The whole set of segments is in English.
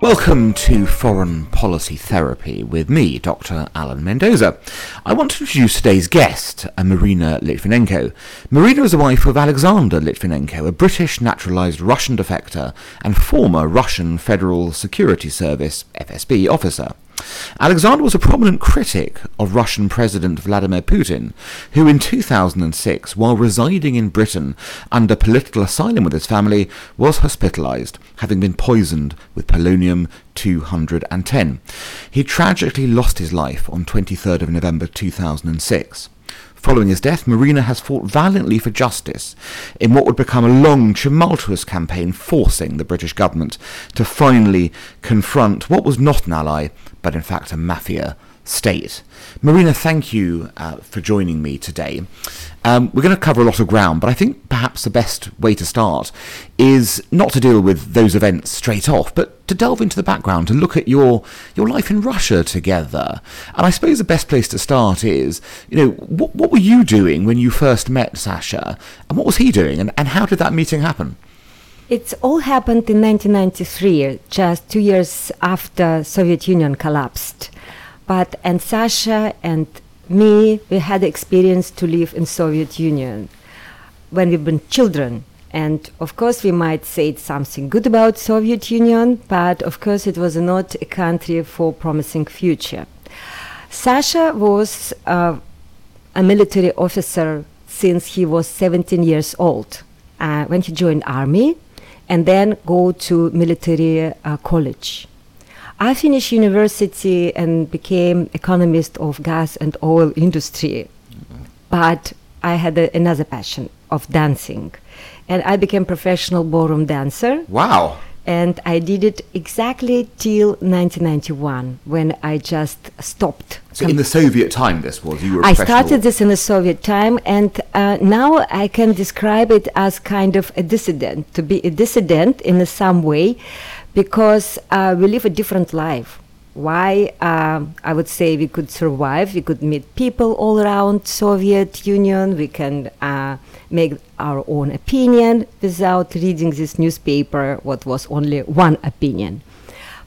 Welcome to Foreign Policy Therapy with me, Dr. Alan Mendoza. I want to introduce today's guest, uh, Marina Litvinenko. Marina is the wife of Alexander Litvinenko, a British naturalized Russian defector and former Russian Federal Security Service FSB officer. Alexander was a prominent critic of Russian President Vladimir Putin, who in 2006, while residing in Britain under political asylum with his family, was hospitalized, having been poisoned with polonium 210. He tragically lost his life on 23rd of November 2006. Following his death, Marina has fought valiantly for justice in what would become a long, tumultuous campaign forcing the British government to finally confront what was not an ally, but in fact a mafia state. Marina, thank you uh, for joining me today. Um, we're going to cover a lot of ground, but I think perhaps the best way to start is not to deal with those events straight off, but to delve into the background, to look at your your life in Russia together. And I suppose the best place to start is, you know, what, what were you doing when you first met Sasha, and what was he doing, and, and how did that meeting happen? It all happened in 1993, just two years after Soviet Union collapsed. But and Sasha and me, we had experience to live in Soviet Union when we've been children. And of course, we might say something good about Soviet Union, but of course, it was not a country for promising future. Sasha was uh, a military officer since he was 17 years old uh, when he joined army, and then go to military uh, college. I finished university and became economist of gas and oil industry, mm-hmm. but I had a, another passion of dancing, and I became professional ballroom dancer. Wow! And I did it exactly till 1991 when I just stopped. So in the Soviet time, this was you were. I started this in the Soviet time, and uh, now I can describe it as kind of a dissident. To be a dissident in some way, because uh, we live a different life. Why uh, I would say we could survive, we could meet people all around Soviet Union, we can uh, make our own opinion without reading this newspaper, what was only one opinion.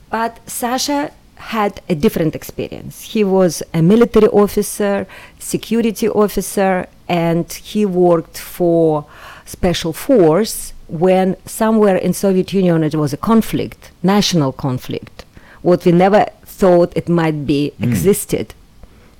But Sasha had a different experience. He was a military officer, security officer, and he worked for special force when somewhere in Soviet Union it was a conflict, national conflict, what we never thought it might be mm. existed.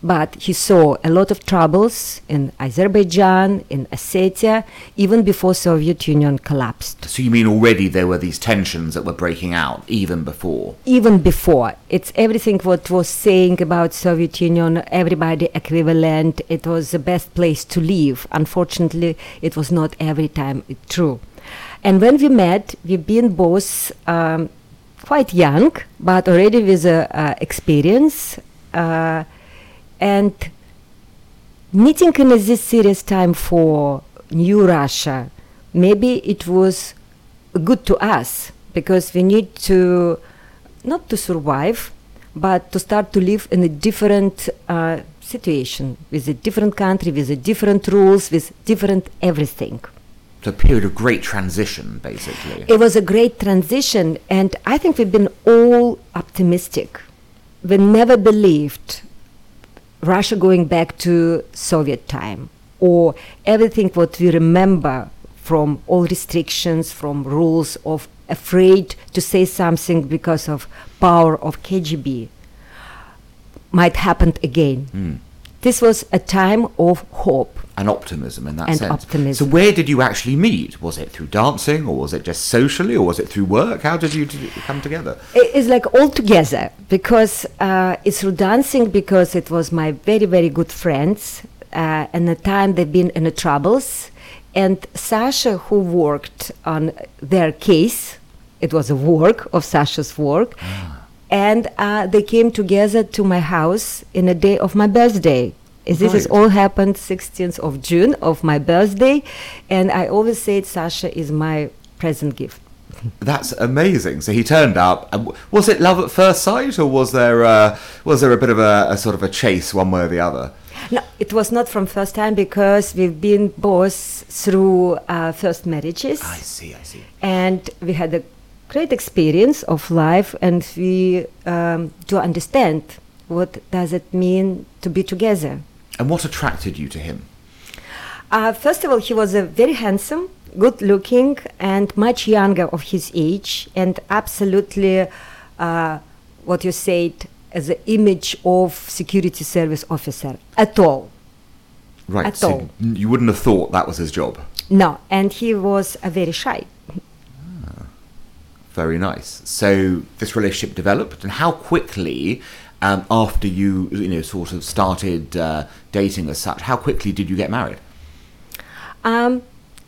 But he saw a lot of troubles in Azerbaijan, in Ossetia, even before Soviet Union collapsed. So you mean already there were these tensions that were breaking out even before? Even before. It's everything what was saying about Soviet Union, everybody equivalent, it was the best place to live. Unfortunately, it was not every time true. And when we met, we've been both um, quite young, but already with uh, uh, experience. Uh, and meeting in this serious time for new Russia, maybe it was good to us because we need to not to survive, but to start to live in a different uh, situation with a different country, with a different rules, with different everything a period of great transition, basically. It was a great transition, and I think we've been all optimistic. We never believed Russia going back to Soviet time or everything what we remember from all restrictions, from rules of afraid to say something because of power of KGB might happen again. Mm. This was a time of hope and optimism in that and sense. Optimism. So where did you actually meet? Was it through dancing, or was it just socially, or was it through work? How did you come together? It's like all together because uh, it's through dancing because it was my very very good friends, uh, and the time they've been in the troubles, and Sasha who worked on their case. It was a work of Sasha's work. Ah. And uh, they came together to my house in a day of my birthday this right. has all happened 16th of June of my birthday, and I always said Sasha is my present gift. That's amazing. So he turned up. Was it love at first sight, or was there uh, was there a bit of a, a, sort of a chase one way or the other? No, it was not from first time because we've been both through uh, first marriages. I see, I see. And we had a great experience of life, and we um, to understand what does it mean to be together. And what attracted you to him? Uh, first of all, he was a very handsome, good looking, and much younger of his age, and absolutely uh, what you said as an image of security service officer at all. Right. At so all. you wouldn't have thought that was his job. No, and he was uh, very shy. Very nice. So this relationship developed, and how quickly, um, after you you know sort of started uh, dating as such, how quickly did you get married? Um,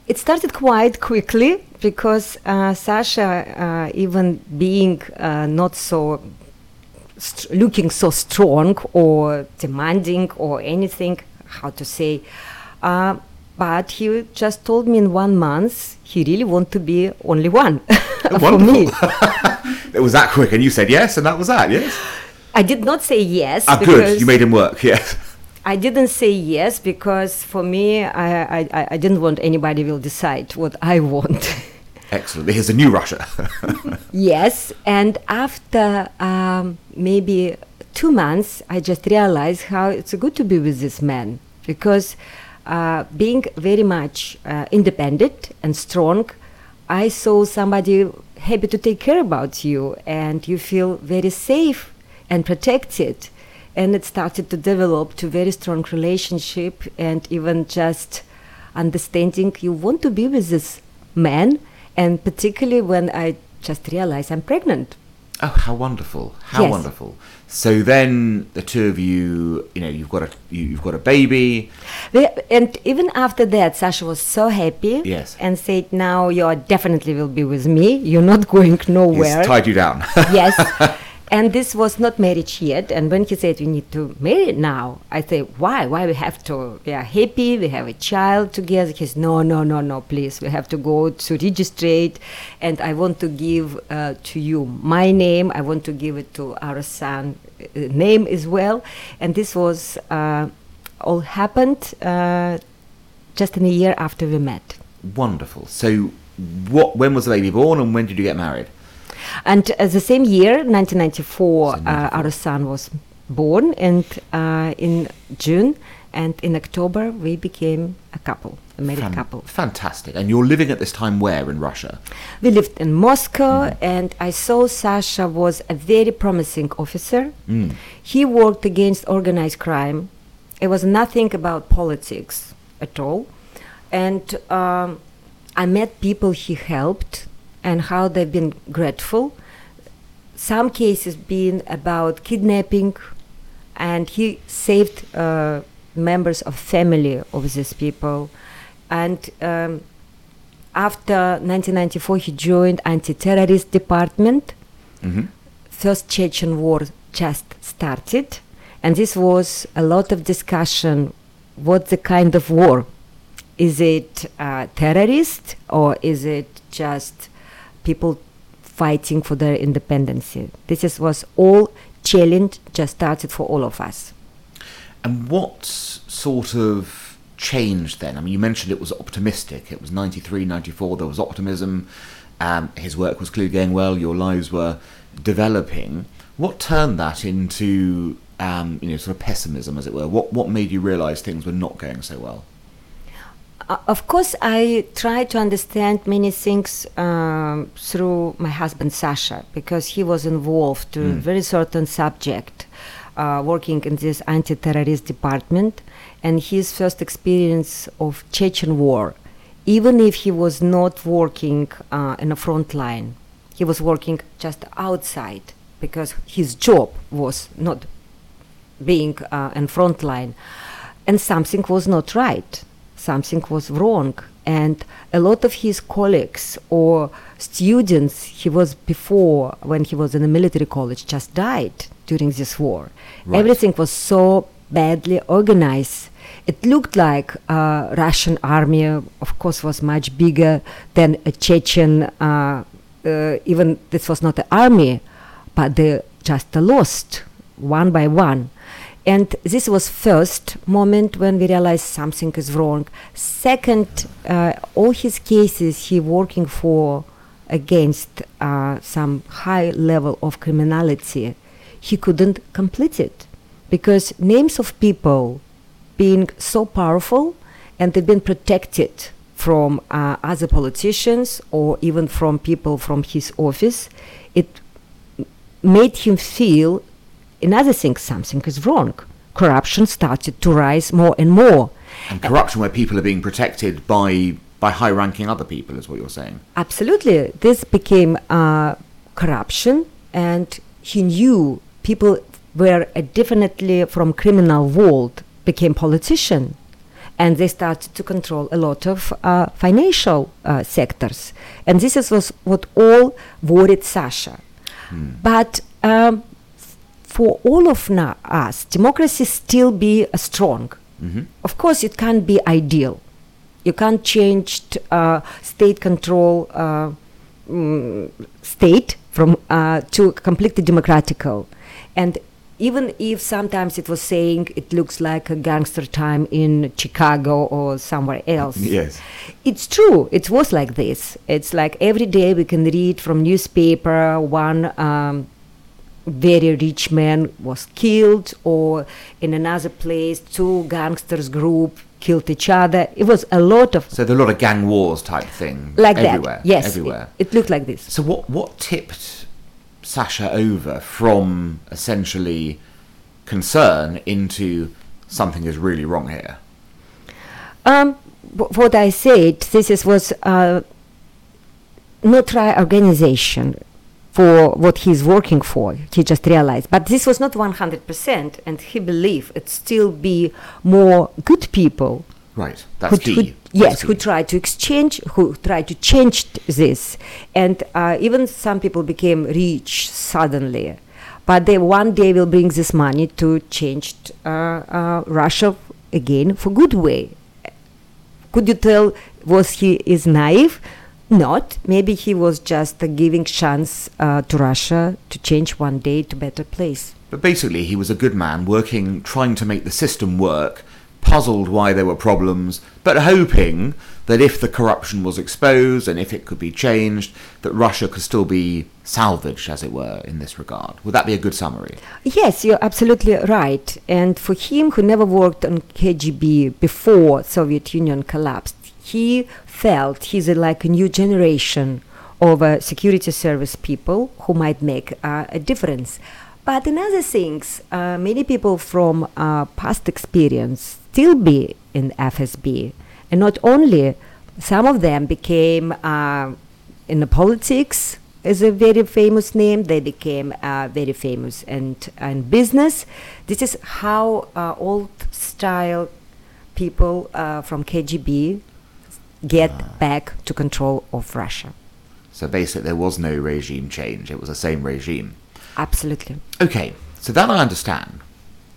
it started quite quickly because uh, Sasha, uh, even being uh, not so st- looking so strong or demanding or anything, how to say, uh, but he just told me in one month he really want to be only one for me. it was that quick, and you said yes, and that was that. Yes. I did not say yes Ah, good. You made him work. Yes. I didn't say yes because for me, I, I, I- I didn't want anybody will decide what I want. Excellent. Here's a new Russia. yes, and after um, maybe two months, I just realized how it's good to be with this man because uh, being very much uh, independent and strong, I saw somebody happy to take care about you, and you feel very safe and protected. And it started to develop to very strong relationship, and even just understanding you want to be with this man, and particularly when I just realized I'm pregnant. oh, how wonderful! How Yes. wonderful. So then the two of you, you know, you've got a you, you've got a baby. And even after that, Sasha was so happy Yes. and said, Now you are definitely will be with me. You're not going nowhere." He's tied you down. yes. And this was not marriage yet. And when he said, We need to marry now, I said, Why? Why we have to? We are happy, we have a child together. He says, No, no, no, no, please. We have to go to registrate. And I want to give uh, to you my name. I want to give it to our son uh, name as well. And this was uh, all happened uh, just in a year after we met. Wonderful. So, what? When was the baby born, and when did you get married? And uh, the same year, 1994, uh, our son was born, and uh, in June and in October we became a couple, a married Fan- couple. Fantastic. And you're living at this time where in Russia? We lived in Moscow, and I saw Sasha was a very promising officer. Mm. He worked against organized crime. It was nothing about politics at all. And um, I met people he helped and how they've been grateful. Some cases being about kidnapping, and he saved uh, members of family of these people. And um, after 1994, he joined anti-terrorist department hmm first Chechen war just started, and this was a lot of discussion. What the kind of war? Is it uh, terrorist or is it just people fighting for their independence? This is, was all challenge just started for all of us. And what sort of changed then? I mean, you mentioned it was optimistic. It was 93, 94, there was optimism. Um, his work was clearly going well, your lives were developing. What turned that into, um, you know, sort of pessimism, as it were? What, what made you realise things were not going so well? Uh, of course, I try to understand many things um, through my husband Sasha because he was involved to a Mm. very certain subject, uh, working in this anti-terrorist department, and his first experience of Chechen war, even if he was not working uh, in a front line, he was working just outside because his job was not being uh, in front line and something was not right something was wrong and a lot of his colleagues or students he was before when he was in the military college just died during this war Right. everything was so badly organized it looked like uh, russian army of course was much bigger than a chechen uh, uh, even this was not an army but they just lost one by one. And this was first moment when we realized something is wrong. Second, uh, all his cases he working for against uh, some high level of criminality, he couldn't complete it because names of people being so powerful and they've been protected from uh, other politicians or even from people from his office, it made him feel another thing something is wrong. Corruption started to rise more and more. And corruption where people are being protected by by high-ranking other people is what you're saying. Absolutely, this became uh, corruption, and he knew people were definitely from criminal world became politician, and they started to control a lot of uh, financial uh, sectors, and this is was what all worried Sasha. But um, for all of na- us, democracy still be uh, strong. Of course, it can't be ideal. You can't change t- uh, state control uh, mm, state from uh, to completely democratical, and even if sometimes it was saying it looks like a gangster time in Chicago or somewhere else. Yes. It's true. It was like this. It's like every day we can read from newspaper one um, very rich man was killed, or in another place two gangsters group killed each other. It was a lot of So there are a lot of gang wars type thing like everywhere. that. Yes, everywhere. It, it looked like this. So what what tipped Sasha over from essentially concern into something is really wrong here? Um, what I said, this is, was uh, not right organization for what he's working for. He just realized, but this was not 100%, and he believed it still be more good people Right. That's who, key. who- yes, who try to exchange, who try to change this, and uh, even some people became rich suddenly, but they one day will bring this money to change uh, uh, Russia again for good way. Could you tell was he is naive? Not. Maybe he was just uh, giving chance uh, to Russia to change one day to better place. But basically, he was a good man working, trying to make the system work, puzzled why there were problems, but hoping that if the corruption was exposed and if it could be changed, that Russia could still be salvaged, as it were, in this regard. Would that be a good summary? Yes, you're absolutely right. And for him, who never worked on KGB before Soviet Union collapsed, he felt he's a, like a new generation of uh, security service people who might make uh, a difference. But in other things, uh, many people from uh, past experience still be in FSB, and not only some of them became uh, in the politics is a very famous name. They became uh, very famous and and business. This is how uh, old style people uh, from KGB get back to control of Russia. So basically, there was no regime change, it was the same regime. Absolutely. Okay, so that I understand.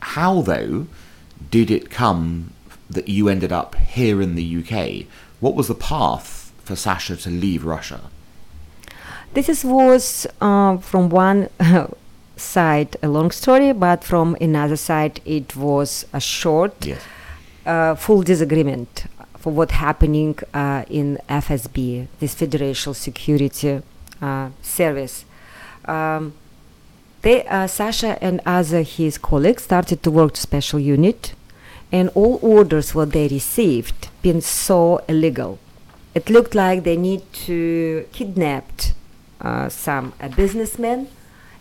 How, though, did it come that you ended up here in the UK? What was the path for Sasha to leave Russia? This is, was uh, from one side a long story, but from another side it was a short, Yes. uh, full disagreement for what happening uh, in FSB, this Federal Security uh, Service. Um, they, uh, Sasha and other his colleagues started to work special unit, and all orders what they received been so illegal. It looked like they need to kidnapped uh, some a businessman,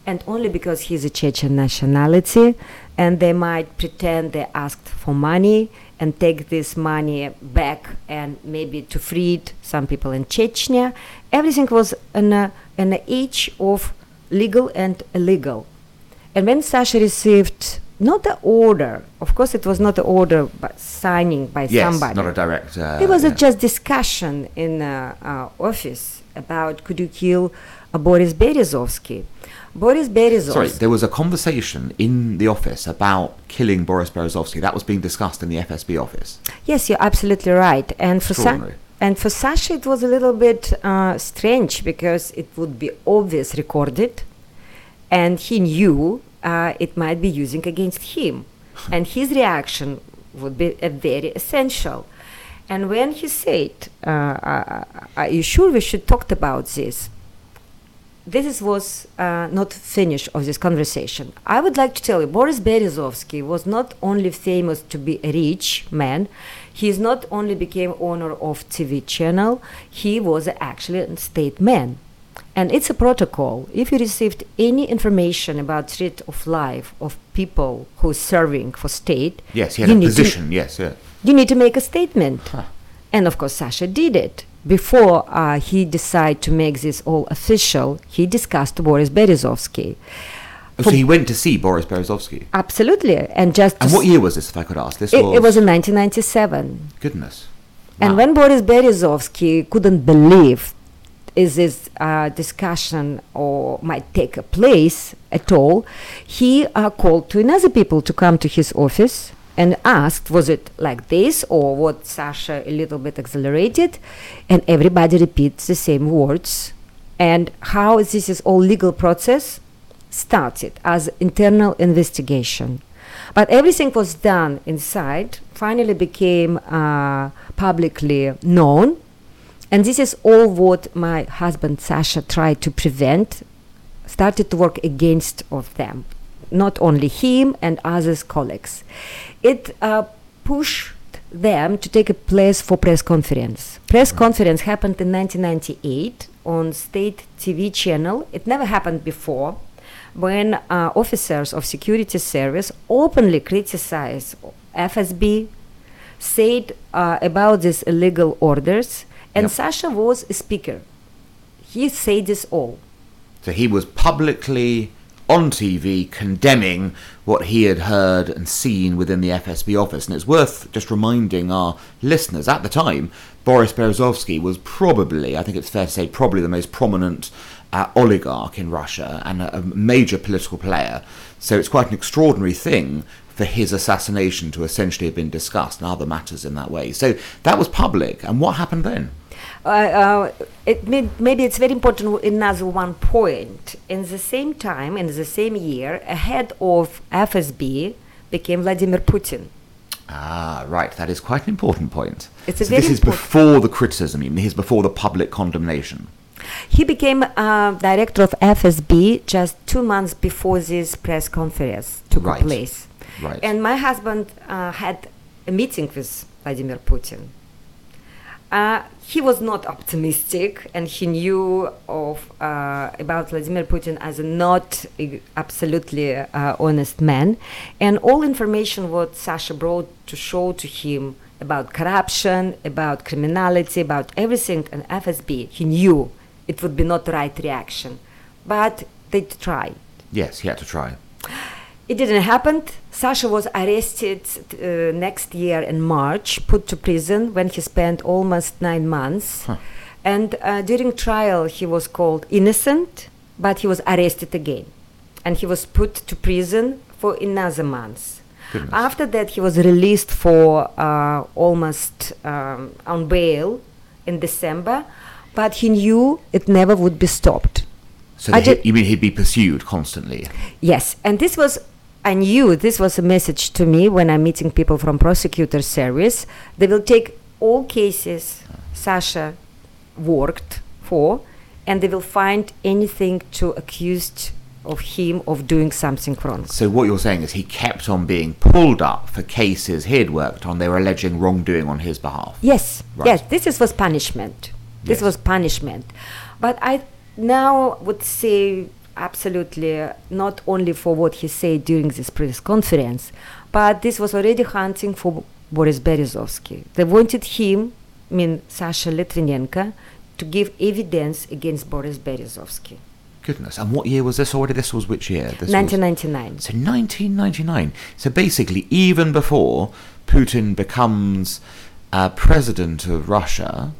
and only because he's a Chechen nationality, and they might pretend they asked for money and take this money back and maybe to freed some people in Chechnya. Everything was in a, in a age of legal and illegal. And when Sasha received not the order, of course it was not the order but signing by somebody Yes, somebody. not a direct. Uh, It was a yeah. just discussion in uh, uh, office about could you kill uh, Boris Berezovsky. Boris Berezovsky. Sorry, there was a conversation in the office about killing Boris Berezovsky. That was being discussed in the FSB office. Yes, you're absolutely right. And for Sa- and for Sasha, it was a little bit uh, strange because it would be obvious recorded, and he knew uh, it might be using against him, and his reaction would be a very essential. And when he said, uh, uh, "Are you sure we should talk about this?" This is, was uh, not finish of this conversation. I would like to tell you, Boris Berezovsky was not only famous to be a rich man. He is not only became owner of TV channel. He was actually a state man, and it's a protocol. If you received any information about threat of life of people who are serving for state, Yes, he had a need to- position. Yes, yeah. you need to make a statement. Huh. And of course, Sasha did it. Before uh, he decided to make this all official, he discussed Boris Berezovsky. Oh, so he went to see Boris Berezovsky. Absolutely. And just And what year was this, if I could ask? This it, was, it was in 1997. goodness. And when Boris Berezovsky couldn't believe is this uh, discussion or might take a place at all, he uh, called to another people to come to his office and asked, was it like this or what Sasha a little bit accelerated? And everybody repeats the same words. And how this is all legal process started as internal investigation. But everything was done inside, finally became uh, publicly known. And this is all what my husband Sasha tried to prevent, started to work against of them, not only him and others colleagues. It uh, pushed them to take a place for press conference. Press conference happened in 1998 on state TV channel. It never happened before when uh, officers of security service openly criticized FSB, said uh, about these illegal orders, and Yep. Sasha was a speaker. He said this all. So he was publicly on TV condemning what he had heard and seen within the FSB office. And it's worth just reminding our listeners at the time, Boris Berezovsky was probably, I think it's fair to say, probably the most prominent uh, oligarch in Russia and a, a major political player. So it's quite an extraordinary thing for his assassination to essentially have been discussed and other matters in that way. So that was public. And what happened then? Uh, uh, it may, maybe it's very important another one point. In the same time, in the same year, a head of FSB became Vladimir Putin. Ah, right. That is quite an important point. It's a so this is before the criticism. Mean this is before the public condemnation. He became uh, director of FSB just two months before this press conference took Right. place. Right. And my husband uh, had a meeting with Vladimir Putin. Uh, he was not optimistic, and he knew of uh, about Vladimir Putin as a not absolutely uh, honest man, and all information what Sasha brought to show to him about corruption, about criminality, about everything, and FSB, he knew it would be not the right reaction, but they tried. yes, he had to try. It didn't happen. Sasha was arrested uh, next year in March, put to prison when he spent almost nine months. Huh. And uh, during trial, he was called innocent, but he was arrested again. And he was put to prison for another month. Goodness. After that, he was released for uh, almost um, on bail in December, but he knew it never would be stopped. So you mean he'd be pursued constantly? Yes, and this was I knew this was a message to me when I'm meeting people from prosecutor service. They will take all cases Sasha worked for, and they will find anything to accused of him of doing something wrong. So what you're saying is he kept on being pulled up for cases he had worked on. They were alleging wrongdoing on his behalf. Yes, Right. yes, this is, was punishment. This Yes. was punishment. But I now would say absolutely not only for what he said during this press conference, but this was already hunting for Boris Berezovsky. They wanted him, I mean Sasha Litvinenko, to give evidence against Boris Berezovsky. Goodness. And what year was this already? This was which year? This was- 1999. So 1999. So basically, even before Putin becomes uh, president of Russia,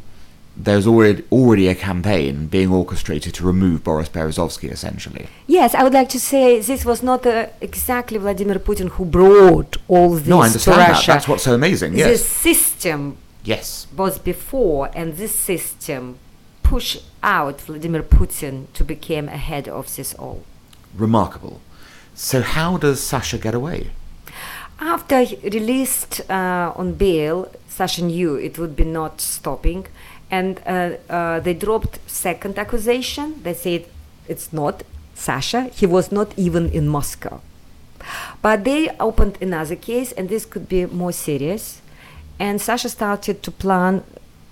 there's already already a campaign being orchestrated to remove Boris Berezovsky, essentially. Yes, I would like to say this was not uh, exactly Vladimir Putin who brought all this no, I to understand that. That's what's so amazing. Yes. The system Yes. was before, and this system pushed out Vladimir Putin to become a head of this all. Remarkable. So how does Sasha get away? After released uh, on bail, Sasha knew it would be not stopping, and uh, uh, they dropped second accusation. They said it's not Sasha. He was not even in Moscow. But they opened another case, and this could be more serious. And Sasha started to plan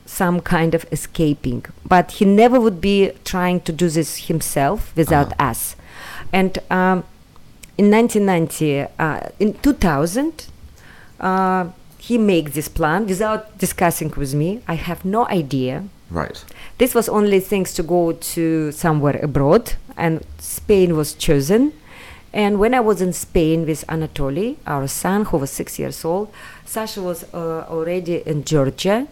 some kind of escaping, but he never would be trying to do this himself without Uh-huh. us. And um, in 1990, uh, in 2000, uh, he made this plan without discussing with me. I have no idea. Right. This was only things to go to somewhere abroad, and Spain was chosen. And when I was in Spain with Anatoly, our son, who was six years old, Sasha was uh, already in Georgia.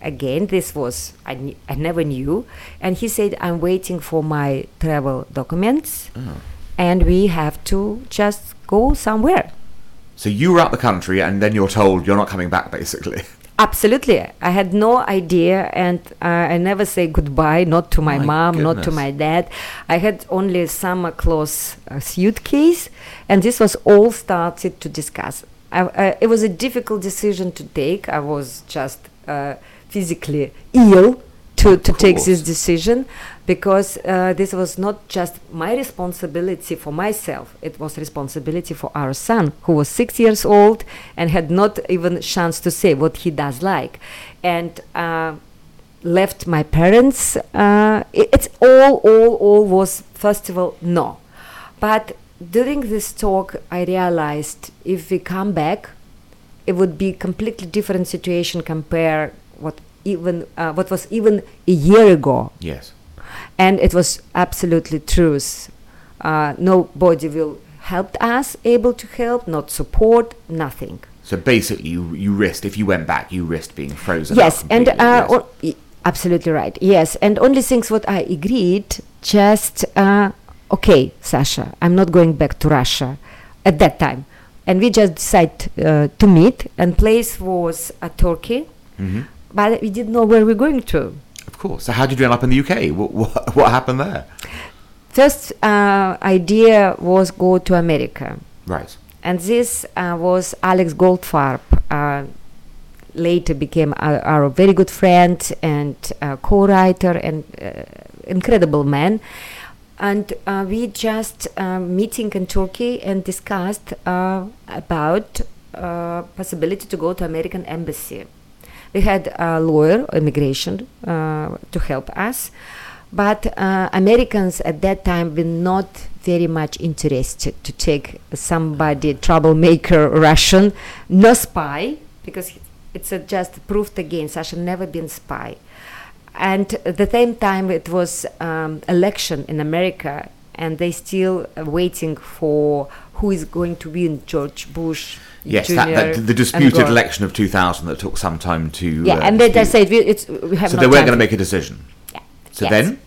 Again, this was, I, kn- I never knew. And he said, I'm waiting for my travel documents, Oh. and we have to just go somewhere. So you were out the country, and then you're told you're not coming back, basically. Absolutely. I had no idea, and uh, I never say goodbye, not to my, My mom, not to my dad. I had only a summer clothes uh, suitcase, and this was all started to discuss. I, uh, it was a difficult decision to take. I was just uh, physically ill to, to take this decision because uh, this was not just my responsibility for myself. It was responsibility for our son who was six years old and had not even chance to say what he does like. And uh, left my parents uh, it, it's all all all was first of all no. But during this talk i realized if we come back it would be completely different situation compare what even uh, what was even a year ago Yes. and it was absolutely truth uh, nobody will help us able to help not support nothing So basically, you, you risked, if you went back, you risked being frozen. yes and uh, yes. o- absolutely right yes and only things what i agreed just uh, okay sasha i'm not going back to russia at that time and we just decided uh, to meet and place was uh, turkey Mhm. But we didn't know where we're going to Of course. So how did you end up in the UK? What, what, what happened there? first uh, idea was go to america Right. and this uh, was Alex Goldfarb. Uh, later became our, our very good friend and uh, co-writer and uh, incredible man. And uh, we just uh, meeting in Turkey and discussed uh, about uh, possibility to go to American embassy. We had a lawyer, immigration, uh, to help us, but uh, Americans at that time were not very much interested to take somebody troublemaker Russian, no spy, because it's just proved again. Sasha never been spy, and at the same time it was um, election in America, and they're still uh, waiting for who is going to win George Bush. Yes, that, that, the disputed election of 2000 that took some time to. Yeah, uh, and they dispute. said we, it's, we have So they weren't going to make a decision. Yeah. So Yes. then?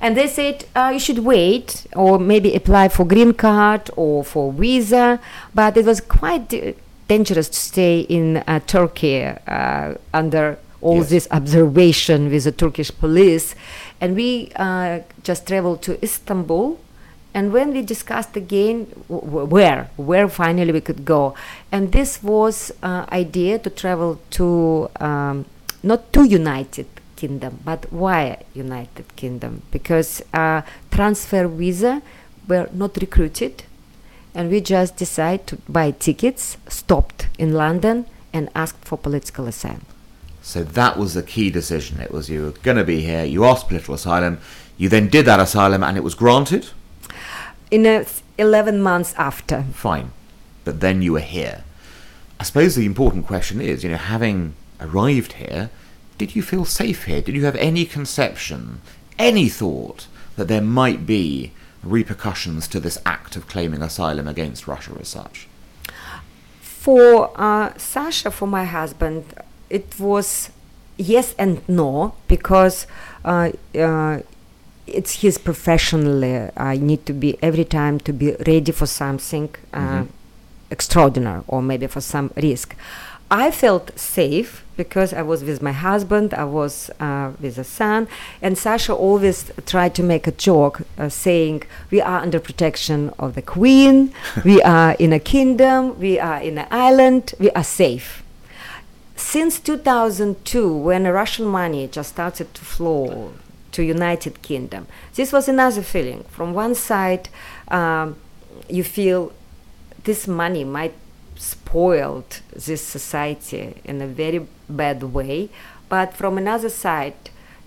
And they said uh, you should wait or maybe apply for green card or for visa. But it was quite uh, dangerous to stay in uh, Turkey uh, under all Yes. this observation with the Turkish police. And we uh, just traveled to Istanbul. And when we discussed again where, where finally we could go, and this was uh, idea to travel to um, not to United Kingdom, but why United Kingdom? Because uh, transfer visa were not recruited, and we just decided to buy tickets, stopped in London, and asked for political asylum. So that was the key decision. It was you were going to be here, you asked political asylum, you then did that asylum and it was granted? In a 11 months after, Fine. But then you were here. I suppose the important question is, you know, having arrived here, did you feel safe here? Did you have any conception, any thought that there might be repercussions to this act of claiming asylum against Russia as such? For uh, Sasha, for my husband, it was yes and no because uh, uh, it's his professionally. I need to be every time to be ready for something uh, Mhm. extraordinary or maybe for some risk. I felt safe because I was with my husband, I was uh, with a son, and Sasha always tried to make a joke uh, saying, We are under protection of the queen, we are in a kingdom, we are in an island, we are safe. Since 2002, when Russian money just started to flow to United Kingdom. This was another feeling. From one side, um, you feel this money might spoiled this society in a very bad way, but from another side,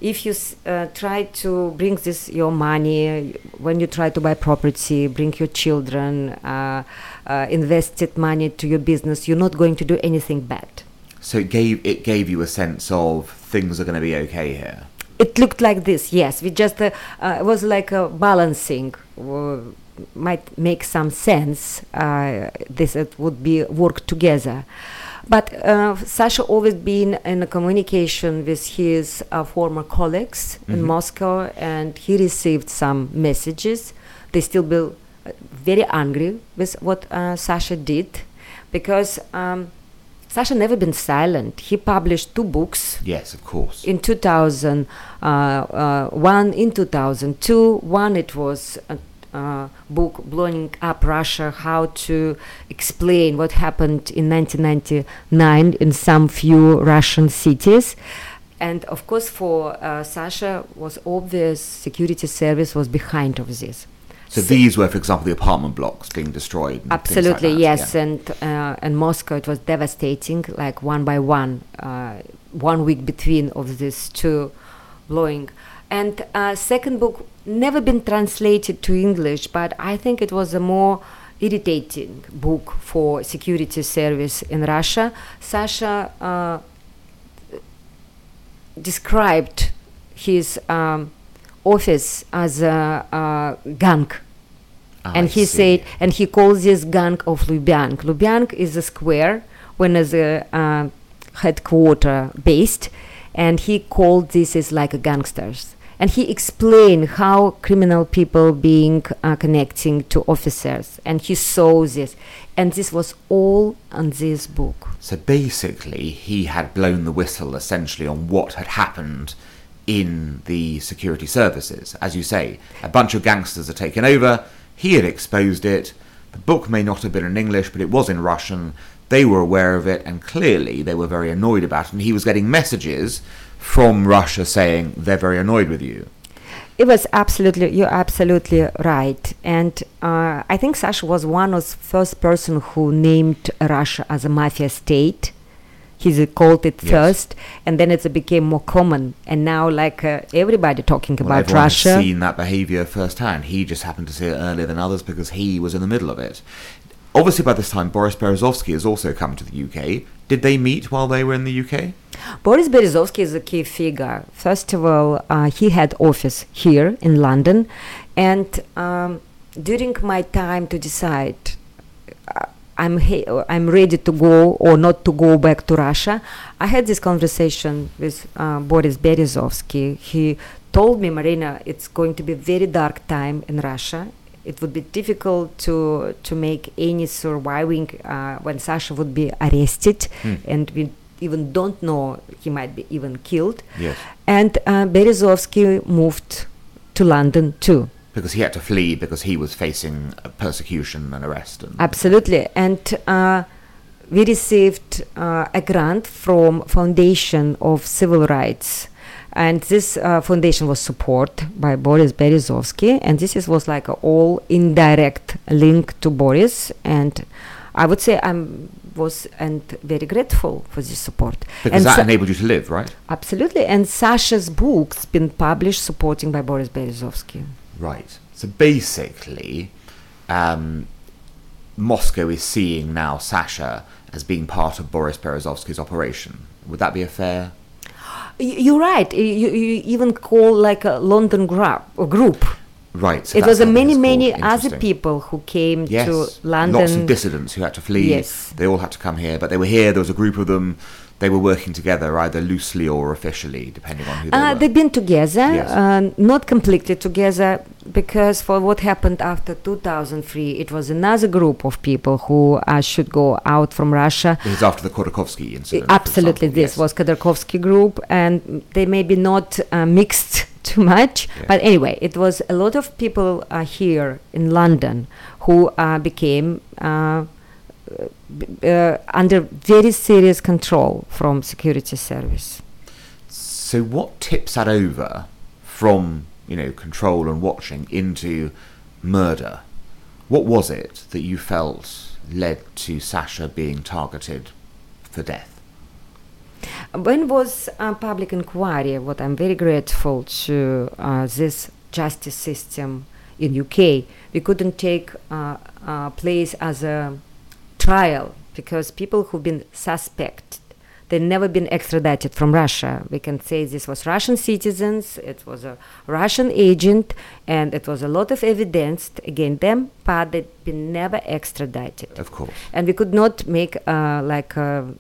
if you uh, try to bring this your money when you try to buy property bring your children uh, uh, invested money to your business you're not going to do anything bad so it gave it gave you a sense of things are going to be okay here it looked like this yes we just uh, uh, it was like a balancing might make some sense uh, this it would be work together but uh, Sasha always been in a communication with his uh, former colleagues mm-hmm. in Moscow, and he received some messages. They still be very angry with what uh, Sasha did, because um, Sasha never been silent. He published two books. Yes, of course. In 2000, uh, uh, one in 2002. One it was uh, book blowing up russia how to explain what happened in 1999 in some few russian cities and of course for uh, sasha was obvious security service was behind of this so, so these were, for example, the apartment blocks being destroyed. Absolutely, like yes. Yeah. And uh, in Moscow, it was devastating. Like one by one, uh, one week between of these two blowing. And uh, second book never been translated to English, but I think it was a more irritating book for security service in Russia. Sasha uh, described his um, office as a, a gang. Ah, and I he see. said, and he calls this gang of Lubyank. Lubyank is a square when as a uh, headquarter based, and he called this is like a gangsters and he explained how criminal people being uh, connecting to officers and he saw this and this was all on this book so basically he had blown the whistle essentially on what had happened in the security services as you say a bunch of gangsters are taken over he had exposed it the book may not have been in english but it was in russian they were aware of it and clearly they were very annoyed about it and he was getting messages from Russia saying they're very annoyed with you. It was absolutely, you're absolutely right. And uh, I think Sasha was one of the first person who named Russia as a mafia state. He called it Yes. first, and then it became more common. And now, like uh, everybody talking Well, about everyone Russia. seen that behaviour firsthand. He just happened to see it earlier than others because he was in the middle of it. Obviously, by this time, Boris Berezovsky has also come to the UK. Did they meet while they were in the UK? Boris Berezovsky is a key figure. First of all, uh, he had office here in London, and um, during my time to decide, I'm he- I'm ready to go or not to go back to Russia. I had this conversation with uh, Boris Berezovsky. He told me, Marina, it's going to be a very dark time in Russia. It would be difficult to to make any surviving uh, when Sasha would be arrested, Hmm. and we even don't know he might be even killed. Yes. And uh, Berezovsky moved to London too. Because he had to flee because he was facing persecution and arrest. And Absolutely. And uh, we received uh, a grant from Foundation of Civil Rights. And this uh, foundation was supported by Boris Berezovsky, and this is, was like a all indirect link to Boris. And I would say I'm was and very grateful for this support. Because and that Sa- enabled you to live, right? absolutely, and Sasha's books been published supporting by Boris Berezovsky. Right. So basically, um, Moscow is seeing now Sasha as being part of Boris Berezovsky's operation. Would that be a fair? You're right. You, you even call like a London a group. Right. so it was a many many other people who came Yes. to Lots of London. dissidents who had to flee. Yes. They all had to come here, but they were here. There was a group of them. They were working together, either loosely or officially, depending on who they Uh, were. they've been together, Yes. uh, not completely together, because for what happened after 2003, it was another group of people who uh, should go out from Russia. This is after the Khodorkovsky incident. Absolutely, this yes. was Khodorkovsky group, and they maybe not uh, mixed too much. Yeah. But anyway, it was a lot of people uh, here in London who uh, became uh, under very serious control from security service. So, what tips that over from you know control and watching into murder. What was it that you felt led to Sasha being targeted for death? When was a public inquiry? What I'm very grateful to uh, this justice system in UK. We couldn't take uh, uh, place as a trial because people who've been suspect they've never been extradited from Russia. We can say this was Russian citizens, it was a Russian agent, and it was a lot of evidence against them, but they've been never extradited. Of course. And we could not make uh, like a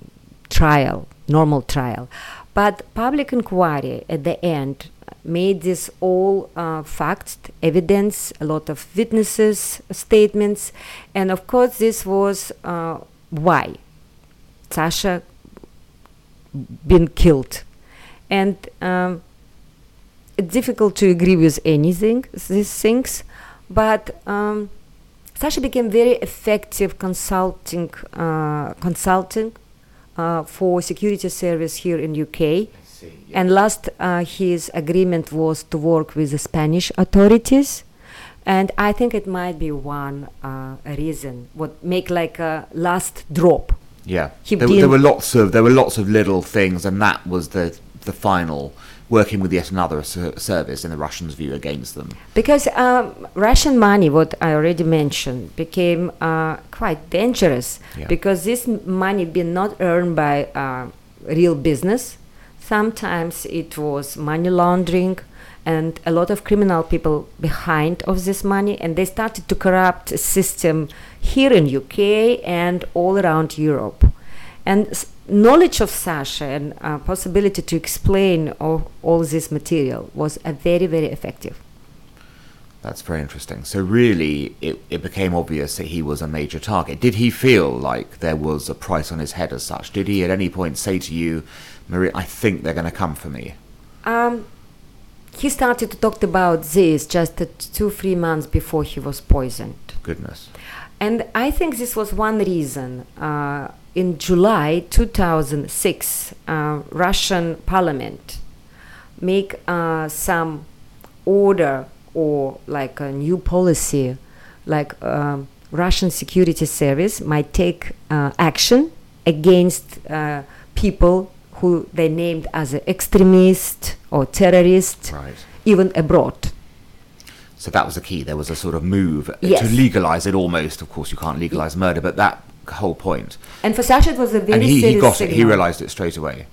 trial, normal trial. But public inquiry at the end made this all uh, facts, evidence, a lot of witnesses, statements, and of course this was uh, why Sasha been killed, and um, it's difficult to agree with anything these things, but. Um, Sasha became very effective consulting uh, consulting uh, for security service here in UK. And last, uh, his agreement was to work with the Spanish authorities, and I think it might be one uh, reason what make like a last drop. Yeah, He there, were- there were lots of there were lots of little things, and that was the the final working with yet another ser- service in the Russians' view against them. Because um, Russian money, what I already mentioned, became uh, quite dangerous Yeah. because this money been not earned by uh, real business. Sometimes it was money laundering, and a lot of criminal people behind of this money, and they started to corrupt system here in UK and all around Europe. And s- knowledge of Sasha and uh, possibility to explain all, all this material was very, very effective. That's very interesting. So really, it, it became obvious that he was a major target. Did he feel like there was a price on his head as such? Did he at any point say to you, Maria, I think they're going to come for me? Um, he started to talk about this just two, three months before he was poisoned. Goodness. And I think this was one reason. Uh, in July 2006, uh, Russian parliament make uh, some order or like a new policy, like um, Russian security service might take uh, action against uh, people who they named as a extremist or terrorist, Right. even abroad. So that was the key. There was a sort of move Yes. to legalize it almost. Of course, you can't legalize murder, but that whole point. And for Sasha, it was a very and he, he got it. He realized it straight away.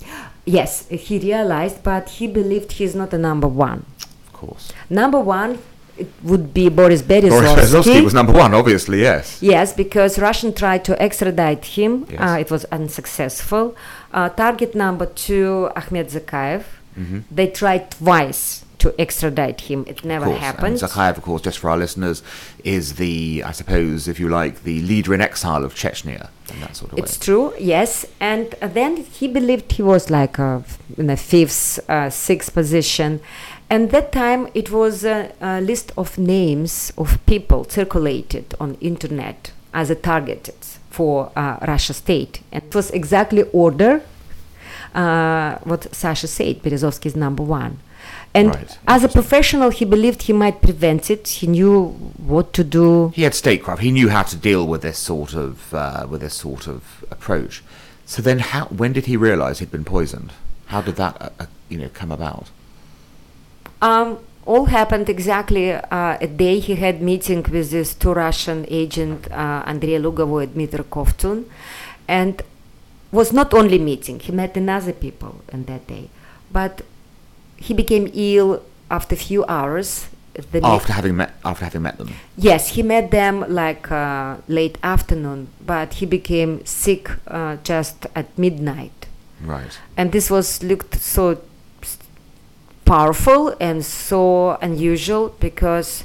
Yes, he realized, but he believed he's not the number one. Of course. Number one, it would be Boris Boris Berezovsky. Berezovsky was number one, obviously, yes. Yes, because Russian tried to extradite him. Yes. Uh, it was unsuccessful. Uh, target number two, Ahmed Zakayev. Mm-hmm. They tried twice to extradite him. It never course. happened. And Zakayev, of course, just for our listeners, is the, I suppose, if you like, the leader in exile of Chechnya in that sort of It's way. true, yes. And uh, then he believed he was like uh, in a fifth, uh, sixth position. And that time it was a, a list of names of people circulated on internet as a targeted for uh, Russia state. And it was exactly order uh, what Sasha said, Berezovsky is number one. And Right, as a professional, he believed he might prevent it. He knew what to do. He had statecraft. He knew how to deal with this sort of uh, with this sort of approach. So then, how? When did he realize he'd been poisoned? How did that, uh, uh, you know, come about? Um, all happened exactly uh, a day he had meeting with this two Russian agent uh, Andrei Lugovoy and Dmitry Kovtun, and was not only meeting. He met another people on that day, but he became ill after a few hours. After having met, after having met them. Yes, he met them like uh, late afternoon, but he became sick uh, just at midnight Right. and this was looked so powerful and so unusual because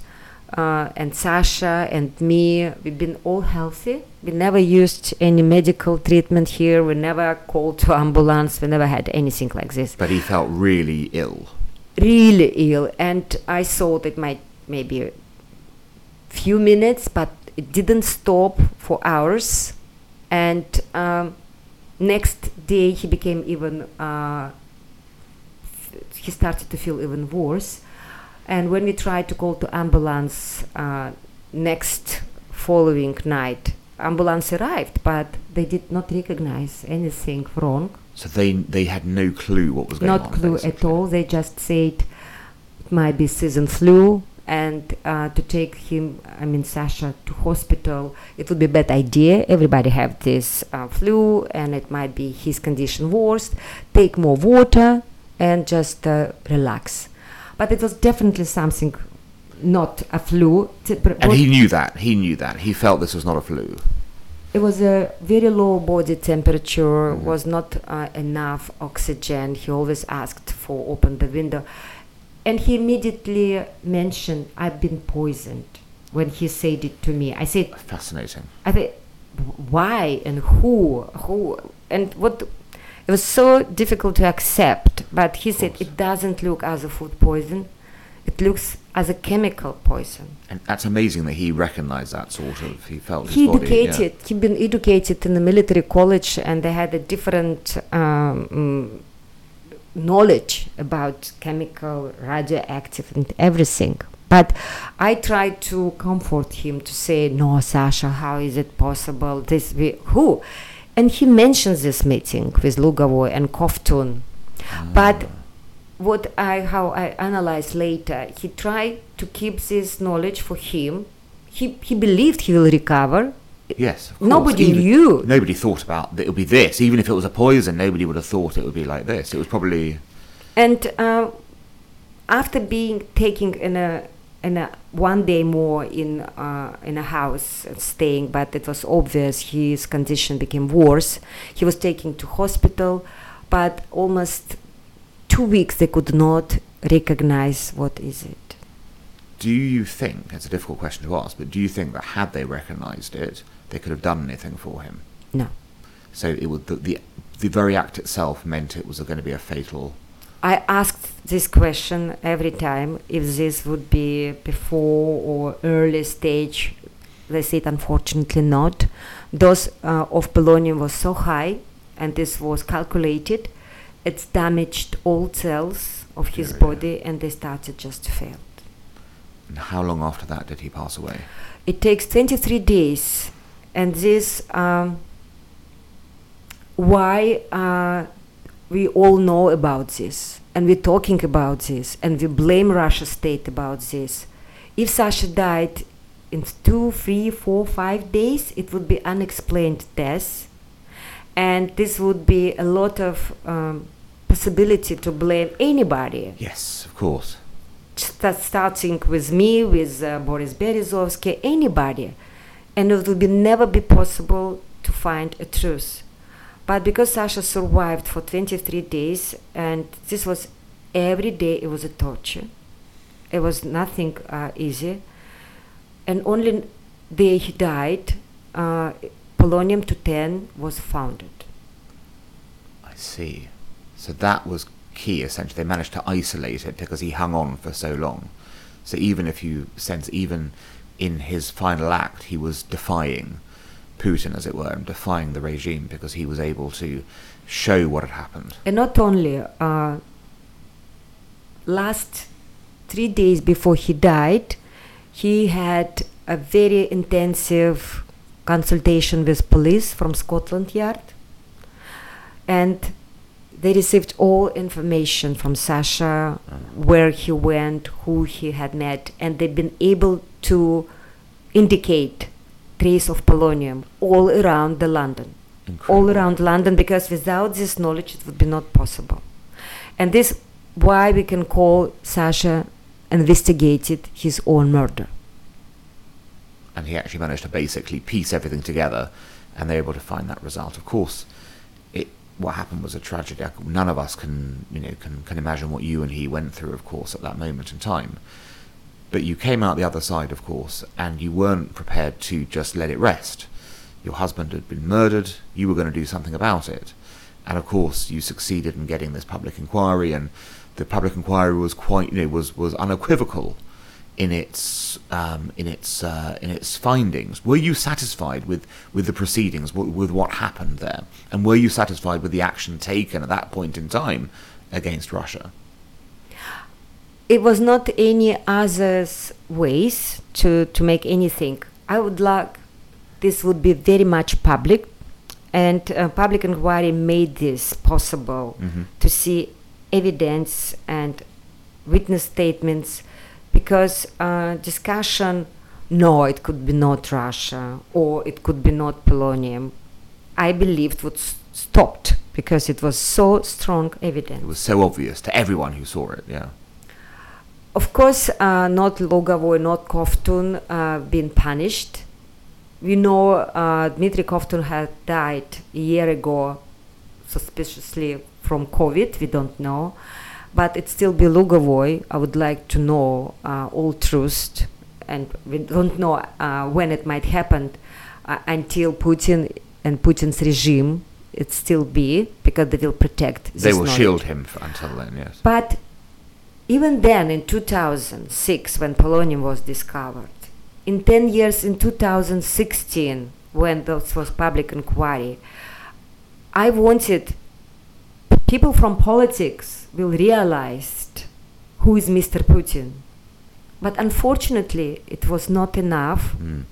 uh, and Sasha and me we've been all healthy. We never used any medical treatment here. We never called to ambulance. We never had anything like this. But he felt really ill. really ill. And I thought it might maybe a few minutes but it didn't stop for hours. And um, next day he became even uh, he started to feel even worse And when we tried to call to ambulance uh, next following night, ambulance arrived, but they did not recognize anything wrong. So they they had no clue what was going not on. clue at all. They just said it might be season flu, and uh, to take him, I mean Sasha, to hospital, it would be a bad idea. Everybody have this uh, flu, and it might be his condition worse. Take more water and just uh, relax. But it was definitely something, not a flu. And he knew that. He knew that. He felt this was not a flu. it was a very low body temperature, Mhm. was not uh, enough oxygen. He always asked for open the window. And he immediately mentioned, I've been poisoned when he said it to me. I said, Fascinating. I said, why and who? Who? And what? It was so difficult to accept. But he said, it doesn't look as a food poison. It looks as a chemical poison. And that's amazing that he recognized that sort of. He felt his he body. yeah. educated he been educated in the military college and they had a different um, mm, knowledge about chemical radioactive and everything but i tried to comfort him to say no sasha how is it possible this we, who and he mentions this meeting with lugovo and kovtun but what I how I analyzed later, he tried to keep this knowledge for him. He he believed he will recover. Yes. Nobody Even- knew. Nobody thought about that it would be this. Even if it was a poison, nobody would have thought it would be like this. It was probably. And uh, after being taken in a in a one day more in uh, in a house staying, but it was obvious his condition became worse. He was taken to hospital, but almost two weeks they could not recognize what is it. Do you think it's a difficult question to ask, but do you think that had they recognised it, they could have done anything for him? No. So it would the the, the very act itself meant it was going to be a fatal. I asked this question every time if this would be before or early stage. They said unfortunately not. Dose uh, of polonium was so high, and this was calculated. It's damaged all cells of his Very body, and they started just to fail. And how long after that did he pass away? It takes 23 days, and this um, why uh, we all know about this, and we're talking about this, and we blame Russia state about this. If Sasha died in two, three, four, five days, it would be unexplained death, and this would be a lot of um, possibility to blame anybody Yes, of course. sta- starting with me, with uh, Boris Berezovsky, anybody, and it would be never be possible to find a truth. But because Sasha survived for 23 days, and this was every day, it was a torture. It was nothing uh, easy, and only day he died, uh, polonium 210 was founded. I see. So that was key. Essentially, they managed to isolate it because he hung on for so long. So even if you sense, even in his final act, he was defying Putin, as it were, and defying the regime because he was able to show what had happened. And not only uh, last three days before he died, he had a very intensive consultation with police from Scotland Yard, and they received all information from Sasha, where he went, who he had met, and they've been able to indicate trace of polonium all around the London all around London because without this knowledge it would be not possible. And this why we can call Sasha investigated his own murder. and he actually managed to basically piece everything together, and they were able to find that result. Of course, it what happened was a tragedy. None of us can, you know, can can imagine what you and he went through, of course, at that moment in time. But you came out the other side, of course, and you weren't prepared to just let it rest. Your husband had been murdered. You were going to do something about it, and of course, you succeeded in getting this public inquiry, and the public inquiry was quite, you know, was was unequivocal in its um, in its uh, in its findings. Were you satisfied with, with the proceedings, with what happened there, and were you satisfied with the action taken at that point in time against Russia? It was not any others ways to to make anything. I would like this would be very much public, and uh, public inquiry made this possible Mhm. to see evidence and witness statements because uh, discussion no it could be not russia or it could be not polonium i believed would s- stopped because it was so strong evidence. It was so obvious to everyone who saw it. Yeah. Of course uh, not lugovoy not kovtun uh, been punished we know uh, dmitry kovtun had died a year ago suspiciously from covid we don't know but it still be Lugovoy. I would like to know uh, all truth, and we don't know uh, when it might happen uh, until Putin and Putin's regime it still be because they will protect. They will knowledge. shield him until then. Yes. But even then, in 2006, when polonium was discovered, in 10 years, in 2016, when this was public inquiry, I wanted people from politics will realize who is Mr. Putin. But unfortunately, it was not enough, Mm.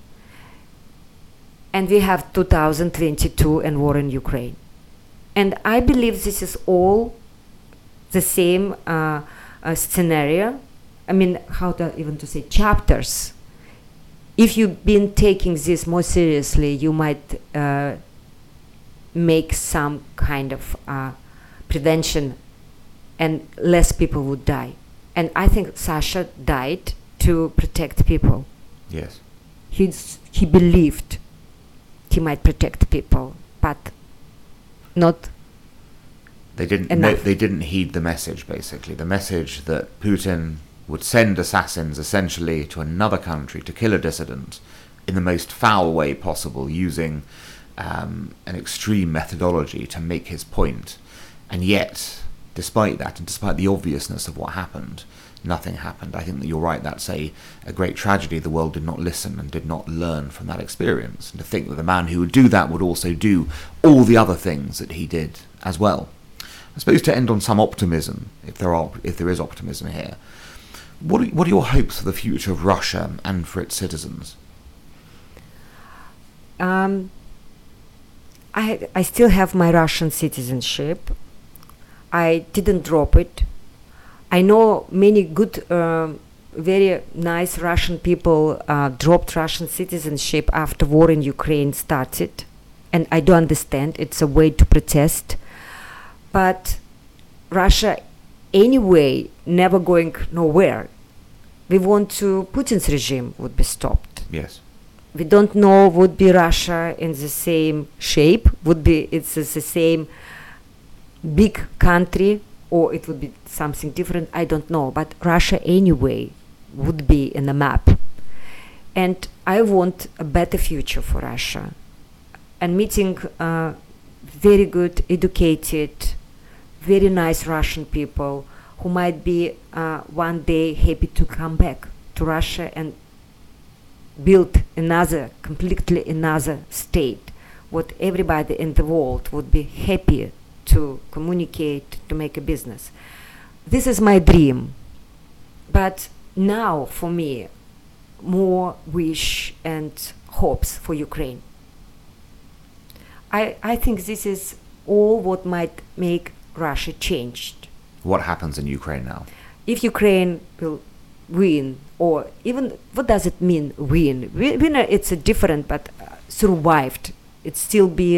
and we have 2022 and war in Ukraine. And I believe this is all the same uh, uh, scenario. I mean, how to even to say chapters. If you've been taking this more seriously, you might uh, make some kind of uh, prevention, and less people would die. And I think Sasha died to protect people. Yes. He's, he believed he might protect people, but not They didn't. No, they didn't heed the message. Basically, the message that Putin would send assassins essentially to another country to kill a dissident in the most foul way possible, using um, an extreme methodology to make his point. And yet, despite that, and despite the obviousness of what happened, nothing happened. I think that you're right. That's a, a great tragedy. The world did not listen and did not learn from that experience. And to think that the man who would do that would also do all the other things that he did as well. I suppose to end on some optimism, if there are, if there is optimism here, what are, what are your hopes for the future of Russia and for its citizens? Um, I I still have my Russian citizenship. I didn't drop it. I know many good, um, very nice Russian people uh, dropped Russian citizenship after war in Ukraine started, and I do understand it's a way to protest. But Russia, anyway, never going nowhere. We want to Putin's regime would be stopped Yes. we don't know would be Russia in the same shape, would be it's the same big country or it would be something different, I don't know. But Russia anyway would be in the map. And I want a better future for Russia. And meeting uh, very good, educated, very nice Russian people who might be uh, one day happy to come back to Russia and build another, completely another state, what everybody in the world would be happy to communicate, to make a business. This is my dream. But now, for me, more wish and hopes for Ukraine. I, I think this is all what might make Russia changed What happens in Ukraine now? if Ukraine will win, or even what does it mean win? Winner, it's a different, but uh, survived. It still be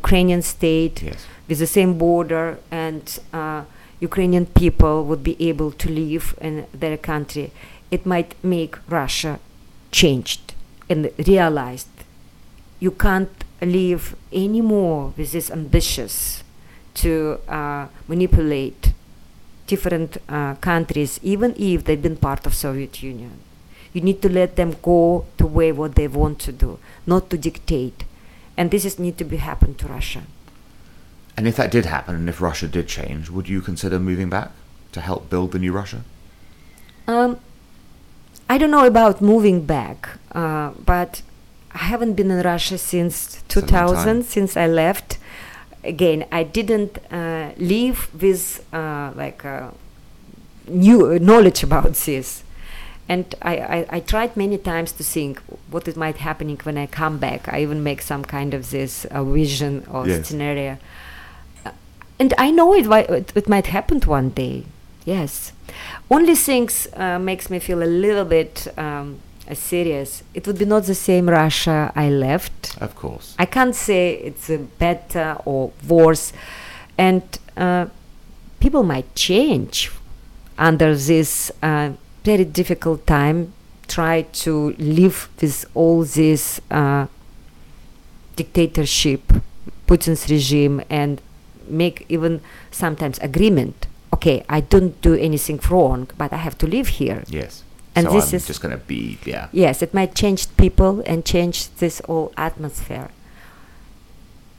Ukrainian state Yes. with the same border, and uh, Ukrainian people would be able to live in their country. It might make Russia changed and realized you can't live anymore with this ambitious to uh, manipulate different uh, countries, even if they've been part of Soviet Union. You need to let them go to way what they want to do, not to dictate. And this is need to be happen to Russia. And if that did happen, and if Russia did change, would you consider moving back to help build the new Russia? Um, I don't know about moving back, uh, but I haven't been in Russia since It's a long time. 2000, since I left. Again, I didn't uh, live with uh, like uh, new knowledge about this. And I, I, I, tried many times to think what it might happening when I come back. I even make some kind of this uh, vision or yes. scenario. Uh, and I know it, it, it might happen one day. Yes. Only things uh, makes me feel a little bit um, serious. It would be not the same Russia I left. Of course. I can't say it's better or worse. And uh, people might change under this uh, very difficult time try to live with all this uh, dictatorship, Putin's regime, and make even sometimes agreement. Okay, I don't do anything wrong, but I have to live here. Yes. And so this I'm is just going to be yeah. Yes, it might change people and change this whole atmosphere.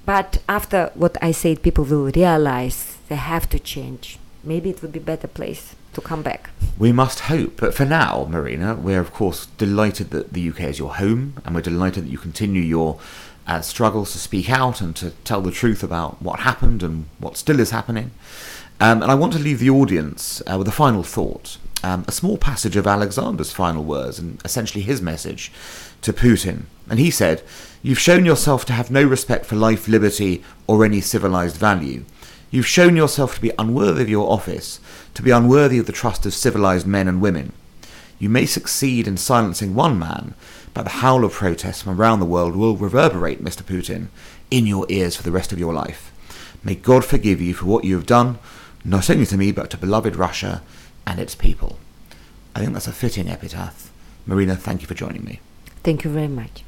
But after what I said, people will realize they have to change. Maybe it would be a better place to come back. We must hope. But for now, Marina, we're of course delighted that the UK is your home, and we're delighted that you continue your uh, struggles to speak out and to tell the truth about what happened and what still is happening. Um, and I want to leave the audience uh, with a final thought. Um, a small passage of Alexander's final words and essentially his message to Putin. And he said, You've shown yourself to have no respect for life, liberty, or any civilized value. You've shown yourself to be unworthy of your office, to be unworthy of the trust of civilized men and women. You may succeed in silencing one man, but the howl of protest from around the world will reverberate, Mr. Putin, in your ears for the rest of your life. May God forgive you for what you have done, not only to me, but to beloved Russia and its people. I think that's a fitting epitaph. Marina, thank you for joining me. Thank you very much.